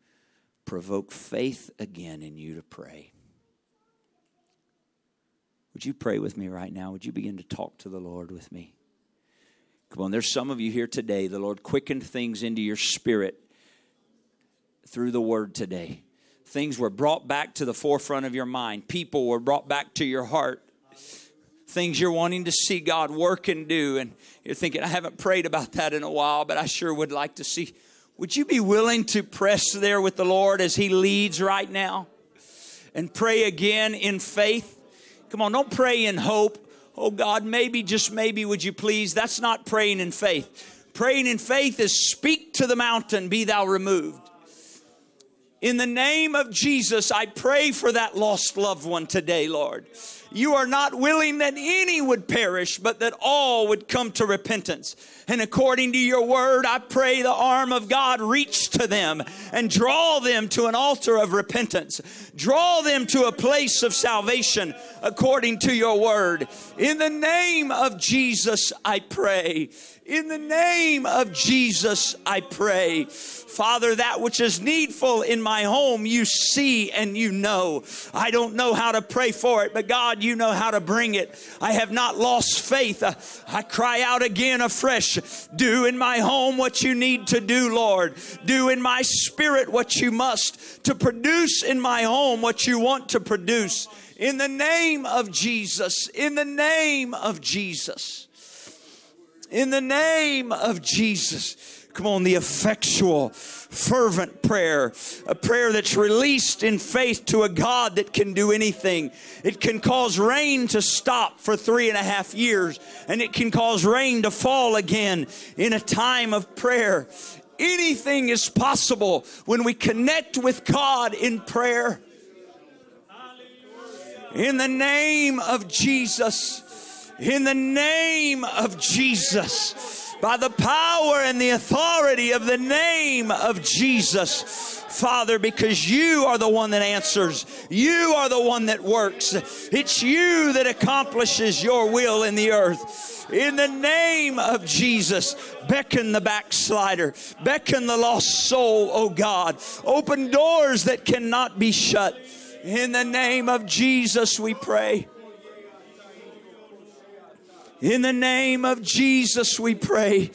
provoke faith again in you to pray. Would you pray with me right now? Would you begin to talk to the Lord with me? Come on, there's some of you here today. The Lord quickened things into your spirit through the word today. Things were brought back to the forefront of your mind, people were brought back to your heart. Things you're wanting to see God work and do, and you're thinking, I haven't prayed about that in a while, but I sure would like to see. Would you be willing to press there with the Lord as He leads right now and pray again in faith? Come on, don't pray in hope oh God, maybe, just maybe, would you please? That's not praying in faith. Praying in faith is speak to the mountain, be thou removed. In the name of Jesus, I pray for that lost loved one today, Lord. You are not willing that any would perish, but that all would come to repentance. And according to your word, I pray the arm of God reach to them and draw them to an altar of repentance. Draw them to a place of salvation according to your word. In the name of Jesus, I pray. In the name of Jesus, I pray. Father, that which is needful in my home, you see and you know. I don't know how to pray for it, but God, you know how to bring it. I have not lost faith. I cry out again afresh. Do in my home what you need to do, Lord. Do in my spirit what you must to produce in my home what you want to produce. In the name of Jesus, in the name of Jesus, in the name of Jesus. Come on, the effectual, fervent prayer, a prayer that's released in faith to a God that can do anything. It can cause rain to stop for three and a half years, and it can cause rain to fall again in a time of prayer. Anything is possible when we connect with God in prayer. In the name of Jesus, in the name of Jesus by the power and the authority of the name of Jesus. Father, because you are the one that answers. You are the one that works. It's you that accomplishes your will in the earth. In the name of Jesus, beckon the backslider, beckon the lost soul, oh God. Open doors that cannot be shut. In the name of Jesus, we pray. In the name of Jesus, we pray.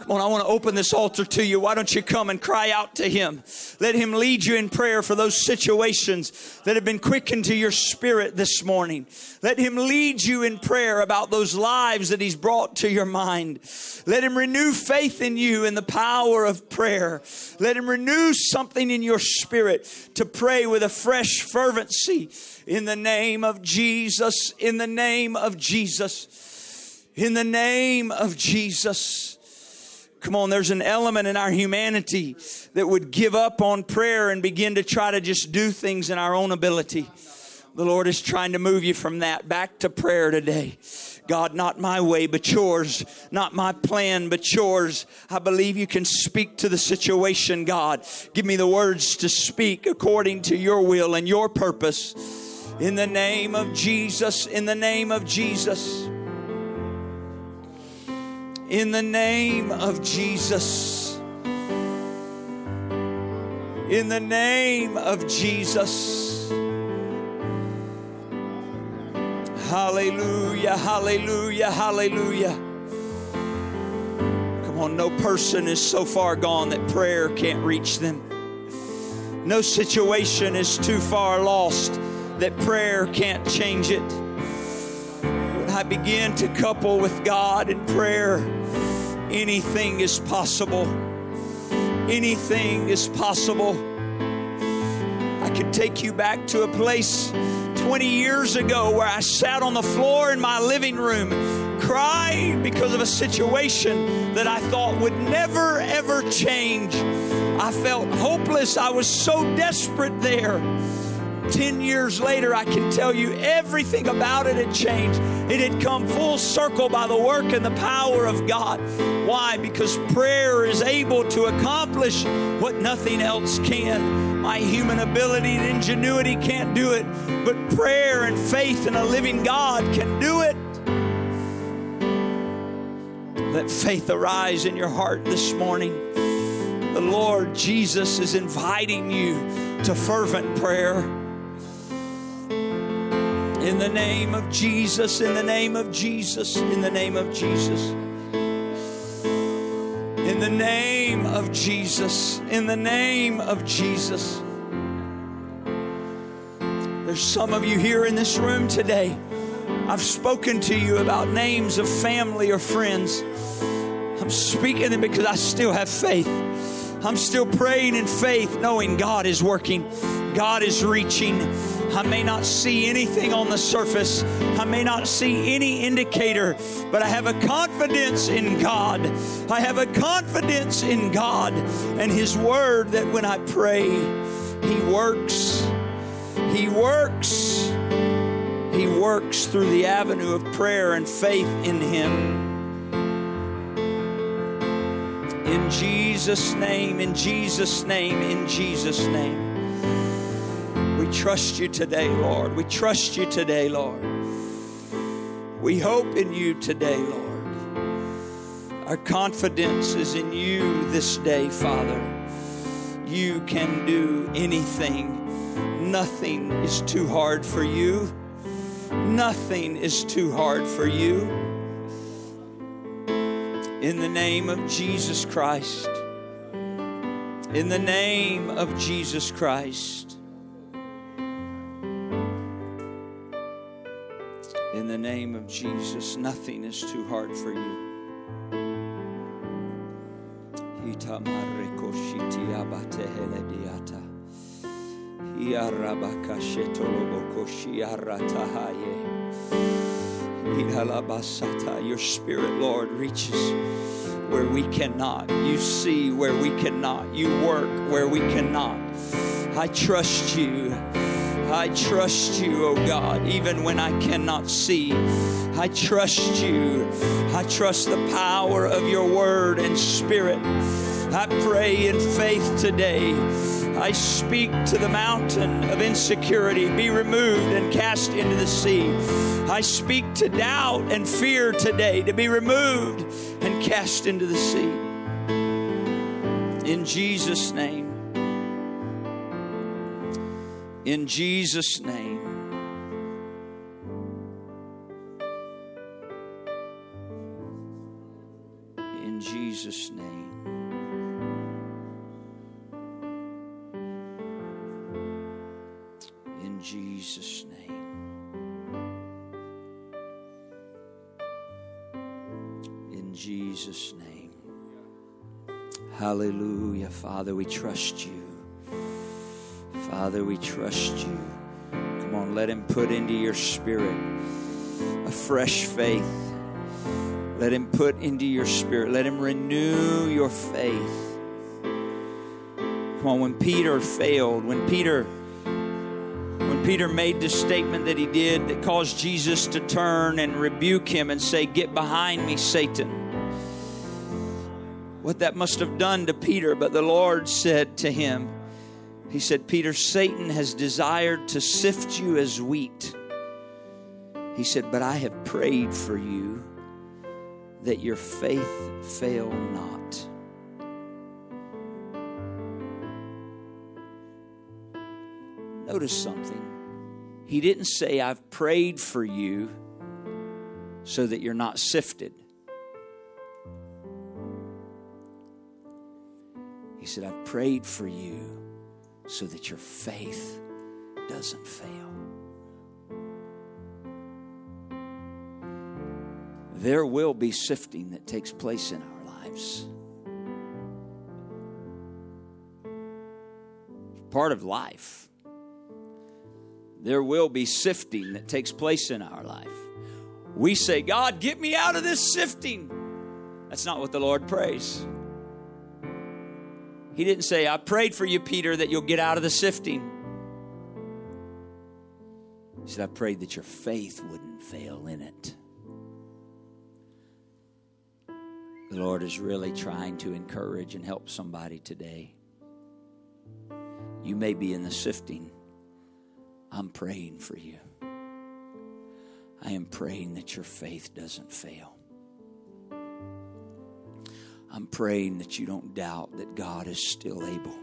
Come on, I want to open this altar to you. Why don't you come and cry out to Him? Let Him lead you in prayer for those situations that have been quickened to your spirit this morning. Let Him lead you in prayer about those lives that He's brought to your mind. Let Him renew faith in you in the power of prayer. Let Him renew something in your spirit to pray with a fresh fervency in the name of Jesus. In the name of Jesus in the name of Jesus. Come on, there's an element in our humanity that would give up on prayer and begin to try to just do things in our own ability. The Lord is trying to move you from that back to prayer today. God, not my way, but yours. Not my plan, but yours. I believe you can speak to the situation, God. Give me the words to speak according to your will and your purpose. In the name of Jesus, in the name of Jesus in the name of Jesus. In the name of Jesus. Hallelujah, hallelujah, hallelujah. Come on, no person is so far gone that prayer can't reach them. No situation is too far lost that prayer can't change it. I begin to couple with God in prayer, anything is possible. anything is possible. I could take you back to a place 20 years ago where I sat on the floor in my living room crying because of a situation that I thought would never, ever change. I felt hopeless. I was so desperate there. 10 years later, I can tell you everything about it had changed. It had come full circle by the work and the power of God. Why? Because prayer is able to accomplish what nothing else can. My human ability and ingenuity can't do it, but prayer and faith in a living God can do it. Let faith arise in your heart this morning. The Lord Jesus is inviting you to fervent prayer. In the name of Jesus, in the name of Jesus, in the name of Jesus. In the name of Jesus, in the name of Jesus. There's some of you here in this room today. I've spoken to you about names of family or friends. I'm speaking them because I still have faith. I'm still praying in faith, knowing God is working, God is reaching. I may not see anything on the surface. I may not see any indicator, but I have a confidence in God. I have a confidence in God and His Word that when I pray, He works. He works. He works through the avenue of prayer and faith in Him. In Jesus' name, in Jesus' name, in Jesus' name. We trust you today, Lord. We trust you today, Lord. We hope in you today, Lord. Our confidence is in you this day, Father. You can do anything. Nothing is too hard for you. Nothing is too hard for you. In the name of Jesus Christ. In the name of Jesus Christ. The name of Jesus, nothing is too hard for you. Your spirit, Lord, reaches where we cannot. You see where we cannot. You work where we cannot. I trust you. I trust you, oh God, even when I cannot see. I trust you. I trust the power of your word and spirit. I pray in faith today. I speak to the mountain of insecurity, be removed and cast into the sea. I speak to doubt and fear today to be removed and cast into the sea. In Jesus' name. In Jesus' name. In Jesus' name. In Jesus' name. In Jesus' name. Hallelujah. Father, we trust you. Father, we trust you. Come on, let Him put into your spirit a fresh faith. Let Him put into your spirit, let Him renew your faith. Come on, when Peter failed, when Peter when Peter made the statement that he did that caused Jesus to turn and rebuke him and say, Get behind me, Satan. What that must have done to Peter, but the Lord said to him, he said, Peter, Satan has desired to sift you as wheat. He said, But I have prayed for you that your faith fail not. Notice something. He didn't say, I've prayed for you so that you're not sifted. He said, I've prayed for you so that your faith doesn't fail. There will be sifting that takes place in our lives. part of life. There will be sifting that takes place in our life. We say, God, get me out of this sifting. That's not what the Lord prays. He didn't say, I prayed for you, Peter, that you'll get out of the sifting. He said, I prayed that your faith wouldn't fail in it. The Lord is really trying to encourage and help somebody today. You may be in the sifting. I'm praying for you. I am praying that your faith doesn't fail. I'm praying that you don't doubt that God is still able.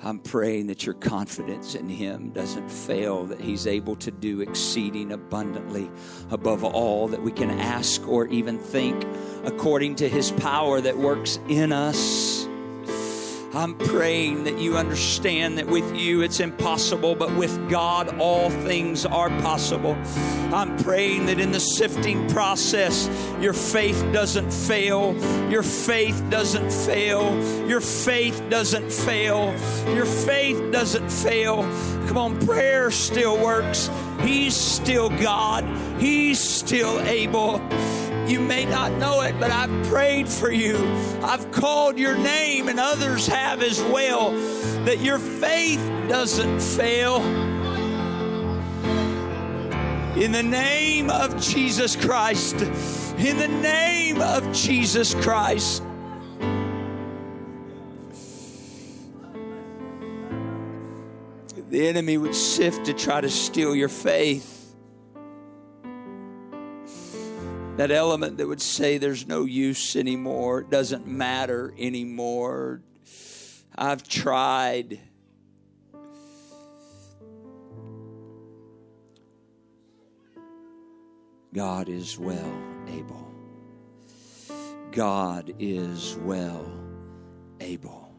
I'm praying that your confidence in Him doesn't fail, that He's able to do exceeding abundantly above all that we can ask or even think, according to His power that works in us. I'm praying that you understand that with you it's impossible, but with God all things are possible. I'm praying that in the sifting process, your faith doesn't fail. Your faith doesn't fail. Your faith doesn't fail. Your faith doesn't fail. Come on, prayer still works. He's still God, He's still able. You may not know it, but I've prayed for you. I've called your name, and others have as well, that your faith doesn't fail. In the name of Jesus Christ, in the name of Jesus Christ. The enemy would sift to try to steal your faith. that element that would say there's no use anymore, it doesn't matter anymore. I've tried. God is well able. God is well able.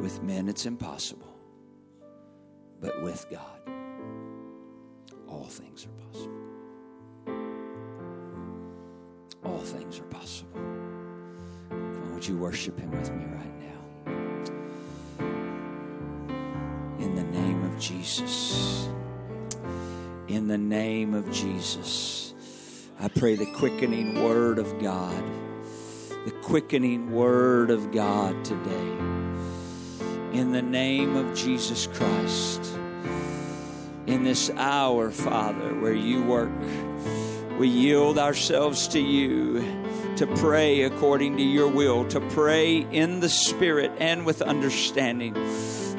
With men, it's impossible, but with God, all things are possible. all things are possible. Come on, would you worship Him with me right now? In the name of Jesus. In the name of Jesus. I pray the quickening word of God, the quickening word of God today. In the name of Jesus Christ. In this hour, Father, where you work we yield ourselves to you to pray according to your will, to pray in the Spirit and with understanding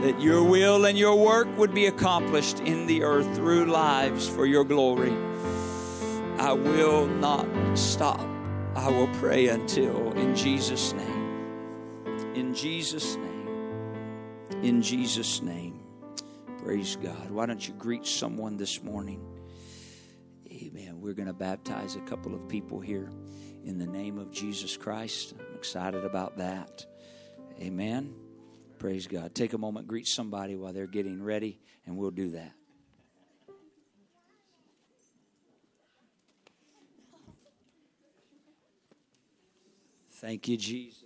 that your will and your work would be accomplished in the earth through lives for your glory. I will not stop. I will pray until in Jesus' name. In Jesus' name. In Jesus' name. Praise God. Why don't you greet someone this morning? Amen. We're going to baptize a couple of people here in the name of Jesus Christ. I'm excited about that. Amen. Praise God. Take a moment, greet somebody while they're getting ready, and we'll do that. Thank you, Jesus.